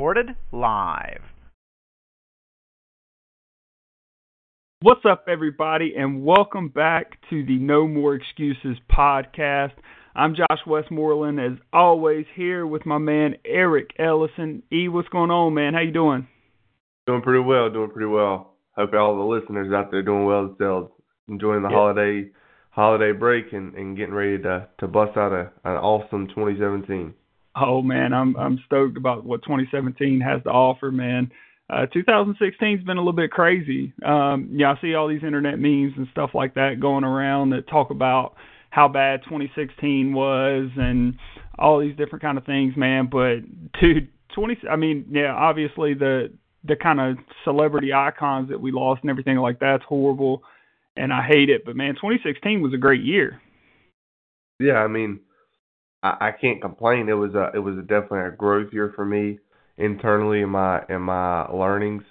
Recorded live. What's up, everybody, and welcome back to the No More Excuses podcast. I'm Josh Westmoreland, as always, here with my man Eric Ellison. E, what's going on, man? How you doing? Doing pretty well, doing pretty well. Hope all the listeners out there doing well themselves, enjoying the Yeah. holiday holiday break and, and getting ready to to bust out a an awesome 2017. Oh man, I'm I'm stoked about what 2017 has to offer, man. Uh, 2016's been a little bit crazy. Um, yeah, I see all these internet memes and stuff like that going around that talk about how bad 2016 was and all these different kind of things, man. But dude, 20, I mean, yeah, obviously the the kind of celebrity icons that we lost and everything like that's horrible, and I hate it. But man, 2016 was a great year. Yeah, I mean, I, I can't complain. It was a it was a definitely a growth year for me internally in my in my learnings.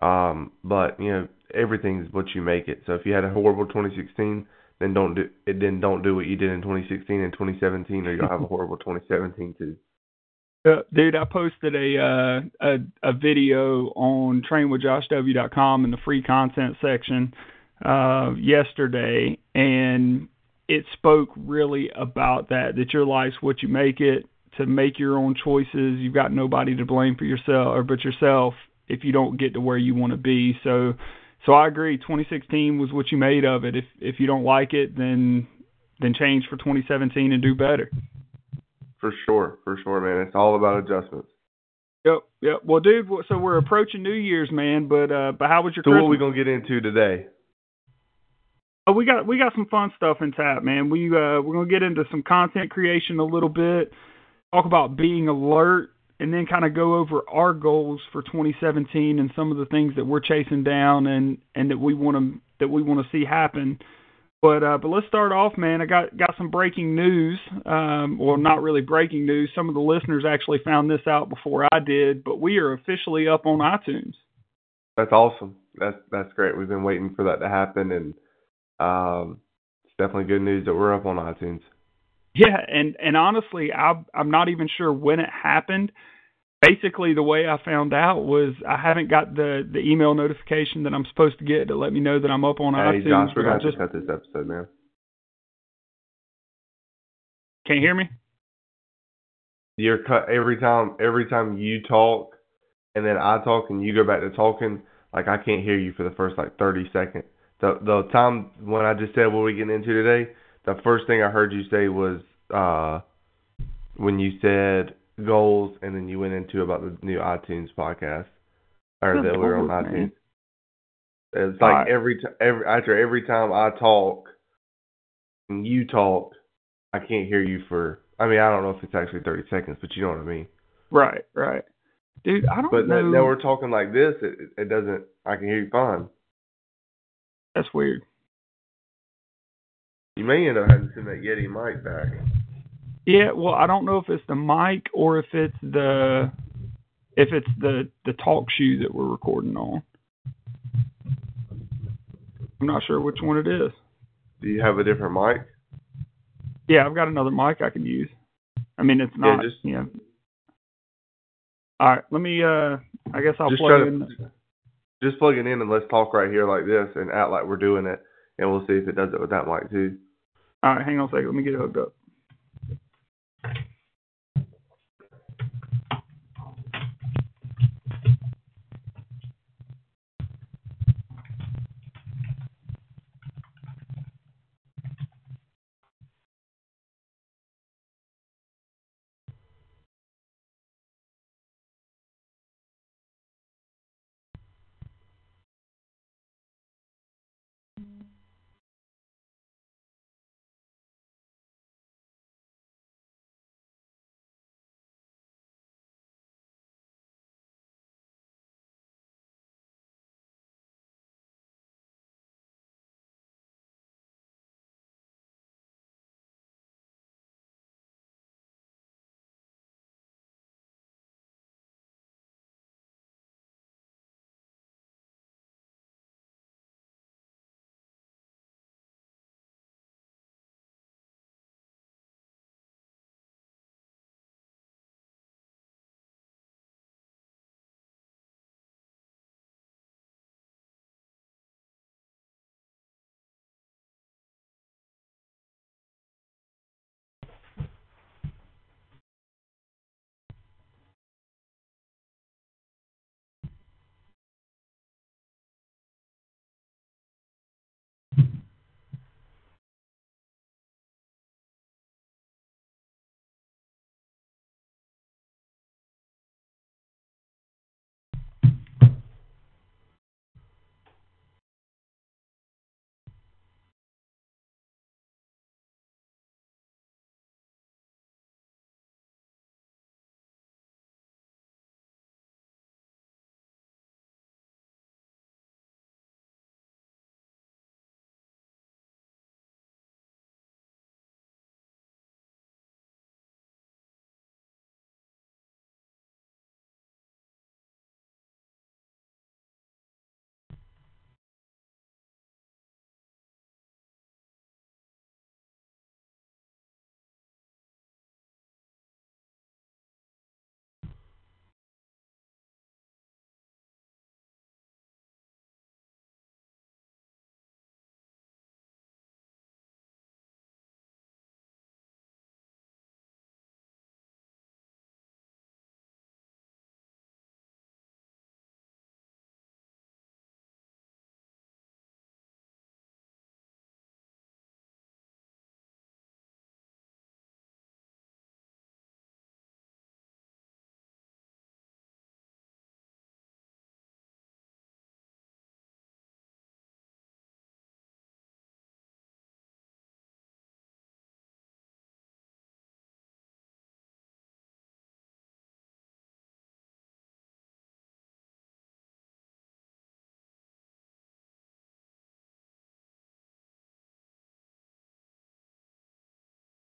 Um, but you know, everything's what you make it. So if you had a horrible 2016, then don't do it. Then don't do what you did in 2016 and 2017, or you'll have a horrible 2017 too. Uh, dude, I posted a uh, a a video on trainwithjoshw.com in the free content section uh, yesterday, and it spoke really about that. That your life's what you make it. To make your own choices, you've got nobody to blame for yourself or but yourself if you don't get to where you want to be. So, so I agree. 2016 was what you made of it. If if you don't like it, then then change for 2017 and do better. For sure, for sure, man. It's all about adjustments. Yep, yep. Well, dude, so we're approaching New Year's, man. But uh, but how was your So Christmas? what we gonna get into today? Oh, we got we got some fun stuff in tap, man. We uh we're gonna get into some content creation a little bit, talk about being alert, and then kind of go over our goals for 2017 and some of the things that we're chasing down and and that we want to that we want to see happen. But uh, but let's start off, man. I got got some breaking news. Um, well, not really breaking news. Some of the listeners actually found this out before I did. But we are officially up on iTunes. That's awesome. That's that's great. We've been waiting for that to happen, and um, it's definitely good news that we're up on iTunes. Yeah, and and honestly, I I'm not even sure when it happened. Basically, the way I found out was I haven't got the the email notification that I'm supposed to get to let me know that I'm up on Hey, iTunes. Josh, we're I gonna just to cut this episode, man. can't hear me. You're cut every time. Every time you talk, and then I talk, and you go back to talking. Like I can't hear you for the first like 30 seconds. The the time when I just said what we're getting into today, the first thing I heard you say was uh when you said goals, and then you went into about the new iTunes podcast, or that we were on iTunes. man. It's like Alright. every t- every after every time I talk and you talk, I can't hear you for. I mean, I don't know if it's actually 30 seconds, but you know what I mean. Right, right, dude. I don't But know. now, now we're talking like this. It, it doesn't. I can hear you fine. That's weird. You may end up having to send that Yeti mic back. Yeah, well, I don't know if it's the mic or if it's the if it's the the talk shoe that we're recording on. I'm not sure which one it is. Do you have a different mic? Yeah, I've got another mic I can use. I mean, it's not. Yeah, just- yeah. All right, let me. uh I guess I'll plug in. to just plug it in and let's talk right here like this and act like we're doing it, and we'll see if it does it with that mic too. All right, hang on a second. Let me get it hooked up.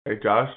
Hey, Josh.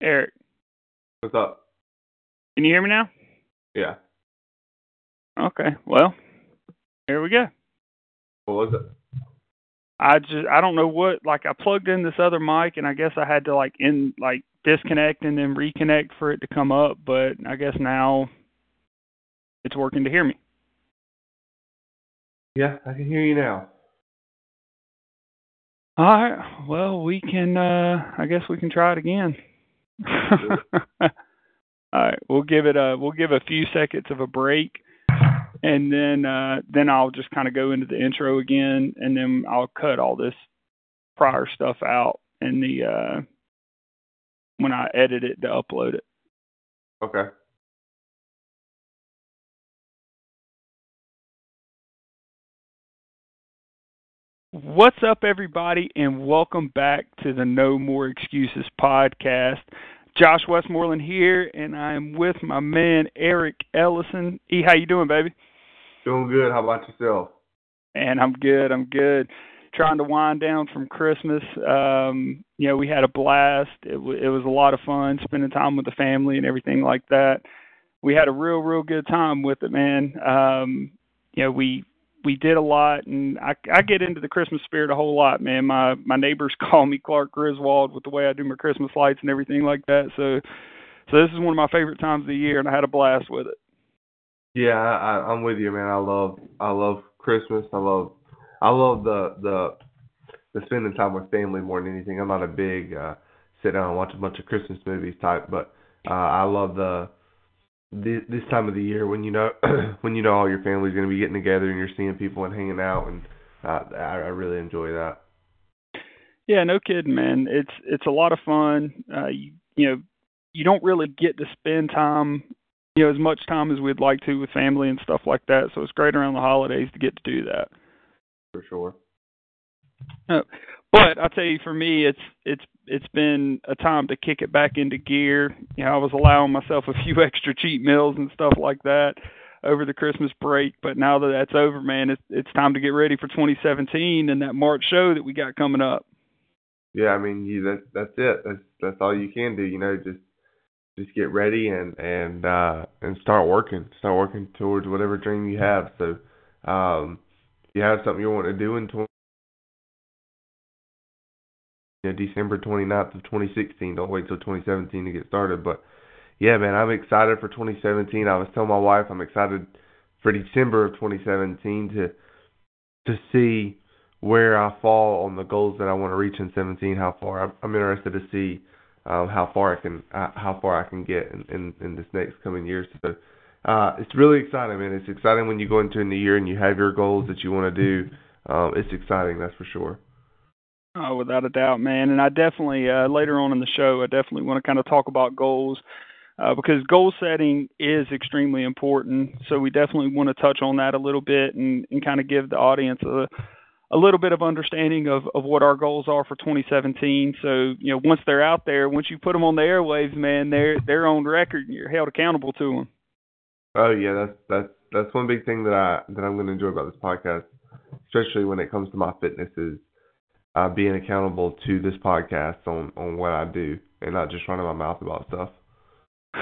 Eric, What's up? can you hear me now? Yeah. Okay. Well, here we go. What was it? I just I don't know what like I plugged in this other mic and I guess I had to like in like disconnect and then reconnect for it to come up, but I guess now it's working to hear me. Yeah, I can hear you now. All right. Well, we can uh I guess we can try it again. All right, we'll give it a we'll give a few seconds of a break and then uh then I'll just kind of go into the intro again and then I'll cut all this prior stuff out in the uh when I edit it to upload it. Okay. What's up, everybody, and welcome back to the No More Excuses podcast. Josh Westmoreland here, and I am with my man Eric Ellison. E, how you doing, baby? Doing good. How about yourself? And I'm good. I'm good. Trying to wind down from Christmas. Um, you know, we had a blast. It, w- it was a lot of fun spending time with the family and everything like that. We had a real, real good time with it, man. Um, you know, we we did a lot, and I, I get into the Christmas spirit a whole lot, man. My my neighbors call me Clark Griswold with the way I do my Christmas lights and everything like that. So, so this is one of my favorite times of the year, and I had a blast with it. Yeah, I, I'm with you, man. I love I love Christmas. I love I love the the the spending time with family more than anything. I'm not a big uh sit down and watch a bunch of Christmas movies type, but uh I love the this, this time of the year when you know when you know all your family's going to be getting together and you're seeing people and hanging out and uh, I, I really enjoy that. Yeah, no kidding, man. It's it's a lot of fun. Uh, you you know, you don't really get to spend time, you know, as much time as we'd like to with family and stuff like that. So it's great around the holidays to get to do that. For sure. But I tell you, for me, it's it's it's been a time to kick it back into gear. You know, I was allowing myself a few extra cheat meals and stuff like that over the Christmas break. But now that that's over, man, it's it's time to get ready for 2017 and that March show that we got coming up. Yeah, I mean, you that's that's it. That's that's all you can do. You know, just just get ready and and uh and start working. Start working towards whatever dream you have. So, um, if you have something you want to do in 20, you know, December 29th of 2016. Don't wait till 2017 to get started. But yeah, man, I'm excited for 2017. I was telling my wife I'm excited for December of 2017 to to see where I fall on the goals that I want to reach in 17. How far I'm, I'm interested to see um, how far I can uh, how far I can get in, in, in this next coming year. So uh, it's really exciting, man. It's exciting when you go into a new year and you have your goals that you want to do. Um, it's exciting, that's for sure. Oh, without a doubt, man. And I definitely uh, later on in the show, I definitely want to kind of talk about goals uh, because goal setting is extremely important. So we definitely want to touch on that a little bit and, and kind of give the audience a a little bit of understanding of, of what our goals are for 2017. So you know, once they're out there, once you put them on the airwaves, man, they're they're on record and you're held accountable to them. Oh yeah, that's that's that's one big thing that I that I'm going to enjoy about this podcast, especially when it comes to my fitness is uh, being accountable to this podcast on on what I do and not just running my mouth about stuff.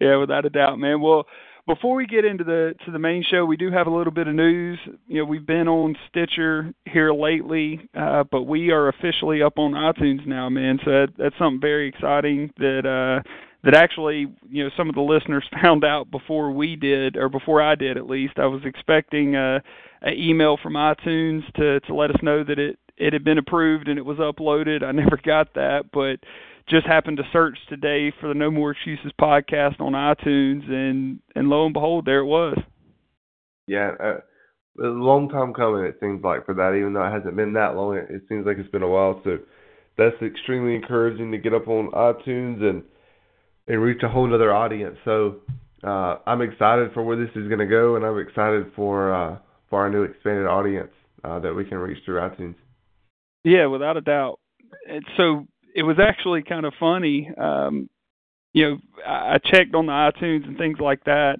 yeah, without a doubt, man. Well, before we get into the to the main show, we do have a little bit of news. You know, we've been on Stitcher here lately, uh, but we are officially up on iTunes now, man. So that, that's something very exciting that uh, that actually, you know, some of the listeners found out before we did, or before I did at least. I was expecting a, an email from iTunes to to let us know that it it had been approved and it was uploaded. I never got that, but just happened to search today for the No More Excuses podcast on iTunes, and and lo and behold, there it was. Yeah, uh, a long time coming. It seems like for that, even though it hasn't been that long, it, it seems like it's been a while. So that's extremely encouraging to get up on iTunes and and reach a whole other audience. So uh, I'm excited for where this is going to go, and I'm excited for uh, for our new expanded audience uh, that we can reach through iTunes. Yeah, without a doubt. And so it was actually kind of funny. Um, you know, I checked on the iTunes and things like that,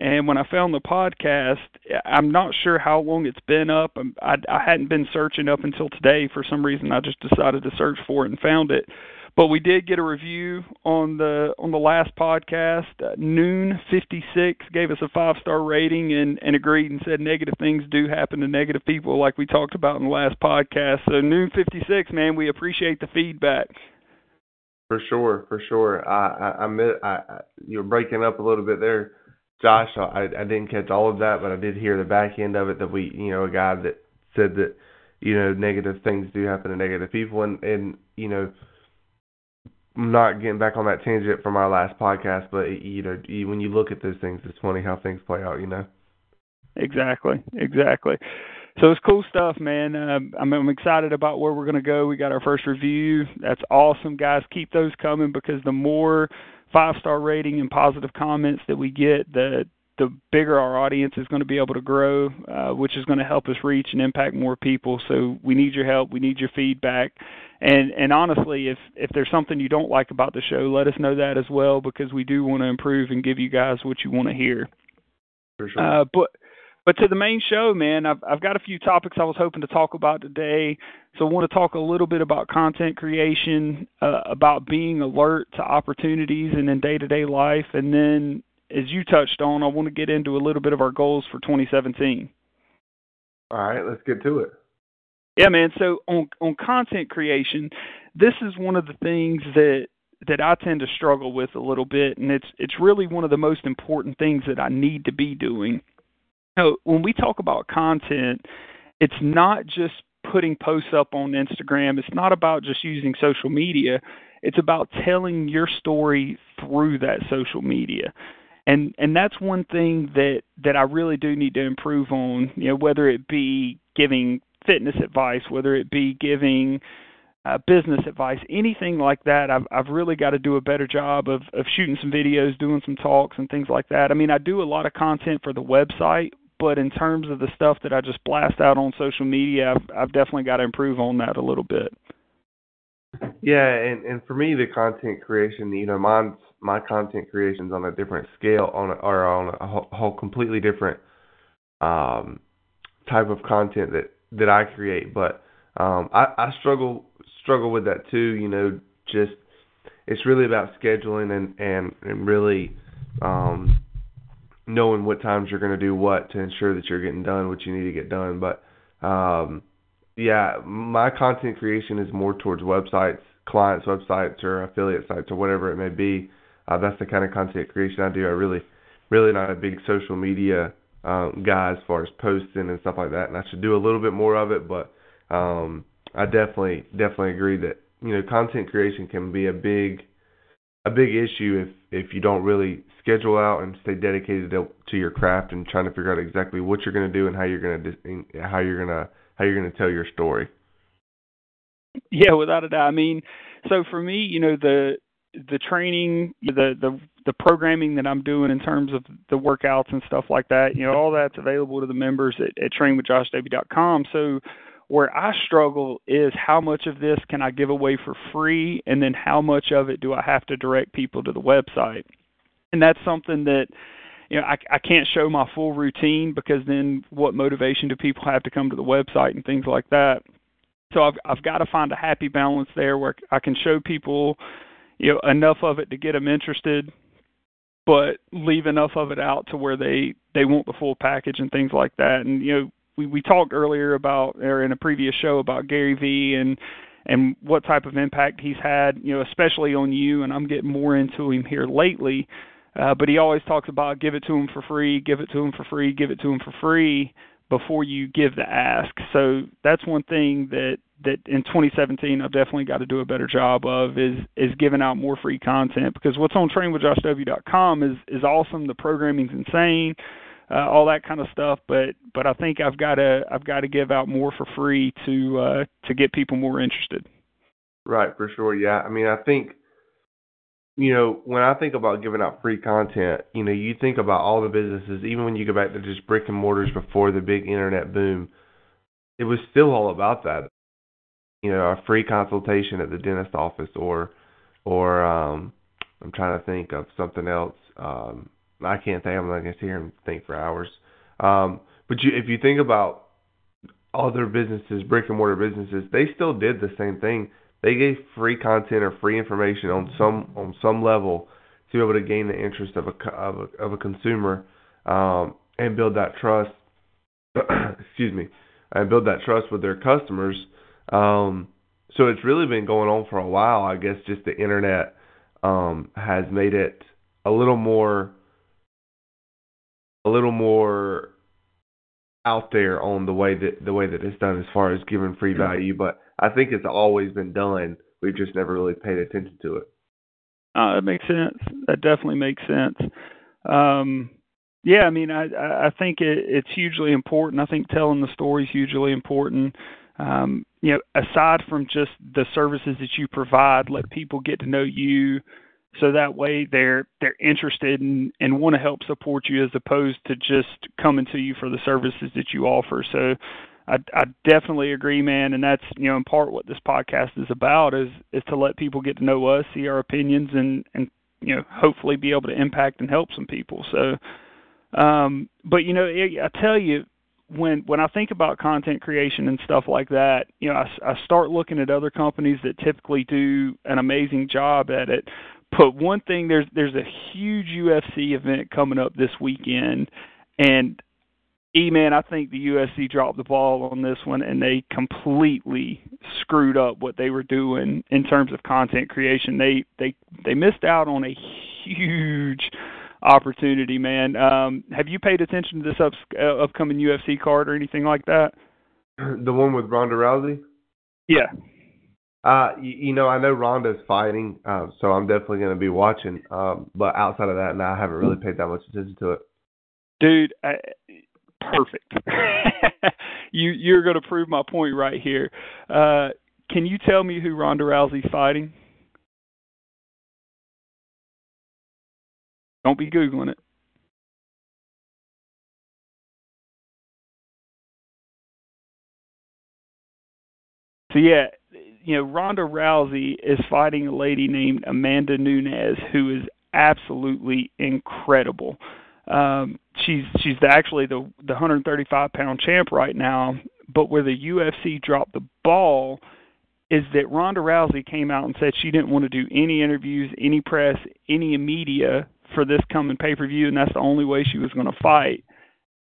and when I found the podcast, I'm not sure how long it's been up. I, I hadn't been searching up until today for some reason. I just decided to search for it and found it. But we did get a review on the on the last podcast. Uh, Noon fifty six gave us a five star rating and and agreed and said negative things do happen to negative people, like we talked about in the last podcast. So Noon fifty six, man, we appreciate the feedback. For sure, for sure. I I, I, admit, I, I you're breaking up a little bit there, Josh. I I didn't catch all of that, but I did hear the back end of it that we you know a guy that said that you know negative things do happen to negative people and and you know not getting back on that tangent from our last podcast, but you know, when you look at those things, it's funny how things play out. You know. Exactly. Exactly. So it's cool stuff, man. Um, I'm, I'm excited about where we're going to go. We got our first review. That's awesome, guys. Keep those coming because the more five star rating and positive comments that we get, the the bigger our audience is going to be able to grow, uh, which is going to help us reach and impact more people. So we need your help. We need your feedback. And and honestly, if if there's something you don't like about the show, let us know that as well because we do want to improve and give you guys what you want to hear. For sure. Uh, but but to the main show, man, I've I've got a few topics I was hoping to talk about today. So I want to talk a little bit about content creation, uh, about being alert to opportunities and in day-to-day life, and then as you touched on, I want to get into a little bit of our goals for 2017. All right, let's get to it. Yeah, man. So on on content creation, this is one of the things that that I tend to struggle with a little bit, and it's it's really one of the most important things that I need to be doing. So when we talk about content, it's not just putting posts up on Instagram. It's not about just using social media. It's about telling your story through that social media. And and that's one thing that that I really do need to improve on, you know, whether it be giving fitness advice, whether it be giving uh, business advice, anything like that. I've I've really got to do a better job of of shooting some videos, doing some talks and things like that. I mean, I do a lot of content for the website, but in terms of the stuff that I just blast out on social media, I've I've definitely got to improve on that a little bit. Yeah, and and for me, the content creation, you know, mine's my content creation's on a different scale, on a, or on a whole, whole completely different um type of content that that I create, but um, I, I struggle struggle with that too. You know, just it's really about scheduling and and and really um, knowing what times you're going to do what to ensure that you're getting done what you need to get done. But um, yeah, my content creation is more towards websites, clients' websites, or affiliate sites, or whatever it may be. Uh, that's the kind of content creation I do. I really, really not a big social media um, guy as far as posting and stuff like that. And I should do a little bit more of it, but um, I definitely definitely agree that you know content creation can be a big a big issue if if you don't really schedule out and stay dedicated to, to your craft and trying to figure out exactly what you're going to do and how you're going to how you're going to how you're going to tell your story. Yeah, without a doubt. I mean, so for me, you know, the the training, the the the programming that I'm doing in terms of the workouts and stuff like that, you know, all that's available to the members at, at trainwithjoshw.com. So where I struggle is how much of this can I give away for free, and then how much of it do I have to direct people to the website? And that's something that you know, I, I can't show my full routine because then what motivation do people have to come to the website and things like that? So I've I've got to find a happy balance there where I can show people, you know, enough of it to get them interested, but leave enough of it out to where they they want the full package and things like that. And you know, we we talked earlier about or in a previous show about Gary Vee and and what type of impact he's had, you know, especially on you. And I'm getting more into him here lately. Uh, but he always talks about give it to him for free, give it to him for free, give it to him for free before you give the ask. So that's one thing that that in 2017 I've definitely got to do a better job of is is giving out more free content because what's on trainwithjoshw.com is is awesome. The programming's insane, uh, all that kind of stuff. But but I think I've got to I've got to give out more for free to uh, to get people more interested. Right, for sure. Yeah, I mean, I think you know, when I think about giving out free content, you know, you think about all the businesses, even when you go back to just brick and mortars before the big internet boom, it was still all about that. You know, a free consultation at the dentist office or or um I'm trying to think of something else. Um I can't think I'm not gonna sit here and think for hours. Um but you if you think about other businesses, brick and mortar businesses, they still did the same thing they gave free content or free information on some on some level to be able to gain the interest of a of a, of a consumer um, and build that trust. excuse me, and build that trust with their customers. Um, so it's really been going on for a while. I guess just the internet um, has made it a little more a little more out there on the way that the way that it's done as far as giving free value, but I think it's always been done. We've just never really paid attention to it. Uh, that makes sense. That definitely makes sense. Um, yeah, I mean, I I think it, it's hugely important. I think telling the story is hugely important. Um, you know, aside from just the services that you provide, let people get to know you, so that way they're they're interested and and want to help support you as opposed to just coming to you for the services that you offer. So I, I definitely agree, man, and that's you know in part what this podcast is about is is to let people get to know us, see our opinions, and and you know hopefully be able to impact and help some people. So, um, but you know I tell you when when I think about content creation and stuff like that, you know I, I start looking at other companies that typically do an amazing job at it. But one thing there's there's a huge UFC event coming up this weekend, and E man, I think the UFC dropped the ball on this one and they completely screwed up what they were doing in terms of content creation. They they they missed out on a huge opportunity, man. Um, have you paid attention to this up, uh, upcoming UFC card or anything like that? The one with Ronda Rousey? Yeah. Uh, you, you know, I know Ronda's fighting, uh, so I'm definitely going to be watching. Um, but outside of that, now I haven't really paid that much attention to it. Dude, I, perfect. you you're going to prove my point right here. Uh, can you tell me who Ronda Rousey's fighting? Don't be googling it. So yeah, you know Ronda Rousey is fighting a lady named Amanda Nunes who is absolutely incredible. Um, she's she's actually the the 135 pound champ right now. But where the UFC dropped the ball is that Ronda Rousey came out and said she didn't want to do any interviews, any press, any media for this coming pay per view, and that's the only way she was going to fight.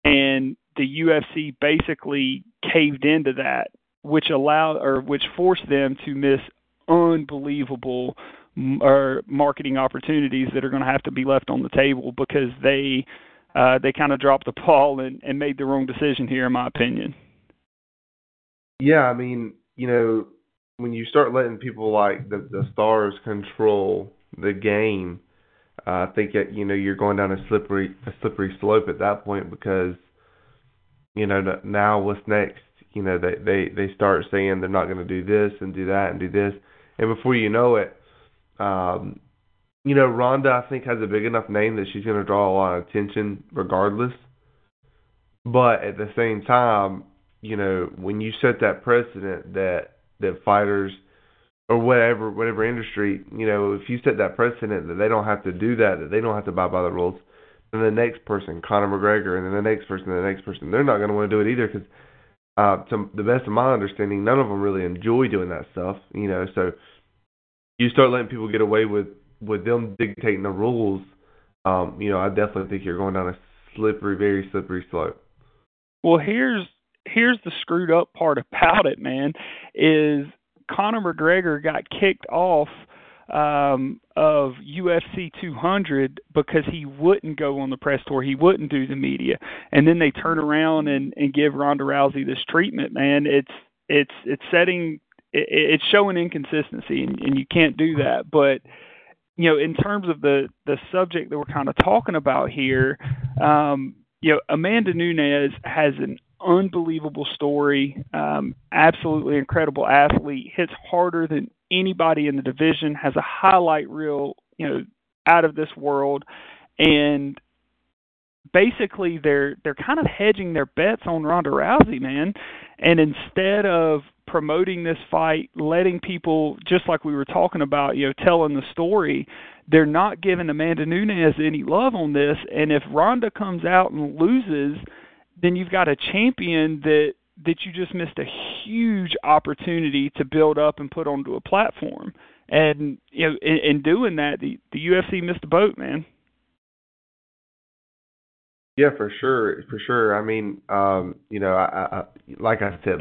And the UFC basically caved into that, which allowed or which forced them to miss unbelievable or marketing opportunities that are going to have to be left on the table because they uh, they kind of dropped the ball and, and made the wrong decision here, in my opinion. Yeah, I mean, you know, when you start letting people like the the stars control the game, uh, I think that you know you're going down a slippery a slippery slope at that point because you know now what's next? You know they they they start saying they're not going to do this and do that and do this, and before you know it, um, you know, Ronda, I think, has a big enough name that she's going to draw a lot of attention regardless. But at the same time, you know, when you set that precedent that that fighters or whatever whatever industry, you know, if you set that precedent that they don't have to do that, that they don't have to abide by the rules, then the next person, Conor McGregor, and then the next person, and the next person. They're not going to want to do it either because, uh, to the best of my understanding, none of them really enjoy doing that stuff. You know, so you start letting people get away with with them dictating the rules. Um, you know, I definitely think you're going down a slippery, very slippery slope. Well, here's here's the screwed up part about it, man. Is Conor McGregor got kicked off um, of UFC 200 because he wouldn't go on the press tour, he wouldn't do the media, and then they turn around and and give Ronda Rousey this treatment. Man, it's it's it's setting it, it's showing inconsistency, and, and you can't do that. But you know, in terms of the the subject that we're kind of talking about here, um, you know, Amanda Nunes has an unbelievable story, um, absolutely incredible athlete, hits harder than anybody in the division, has a highlight reel, you know, out of this world, and basically they're they're kind of hedging their bets on Ronda Rousey, man. And instead of promoting this fight, letting people just like we were talking about, you know, telling the story, they're not giving Amanda Nunes any love on this. And if Ronda comes out and loses, then you've got a champion that that you just missed a huge opportunity to build up and put onto a platform. And you know, in, in doing that, the the UFC missed the boat, man. Yeah, for sure, for sure. I mean, um, you know, I, I, like I said,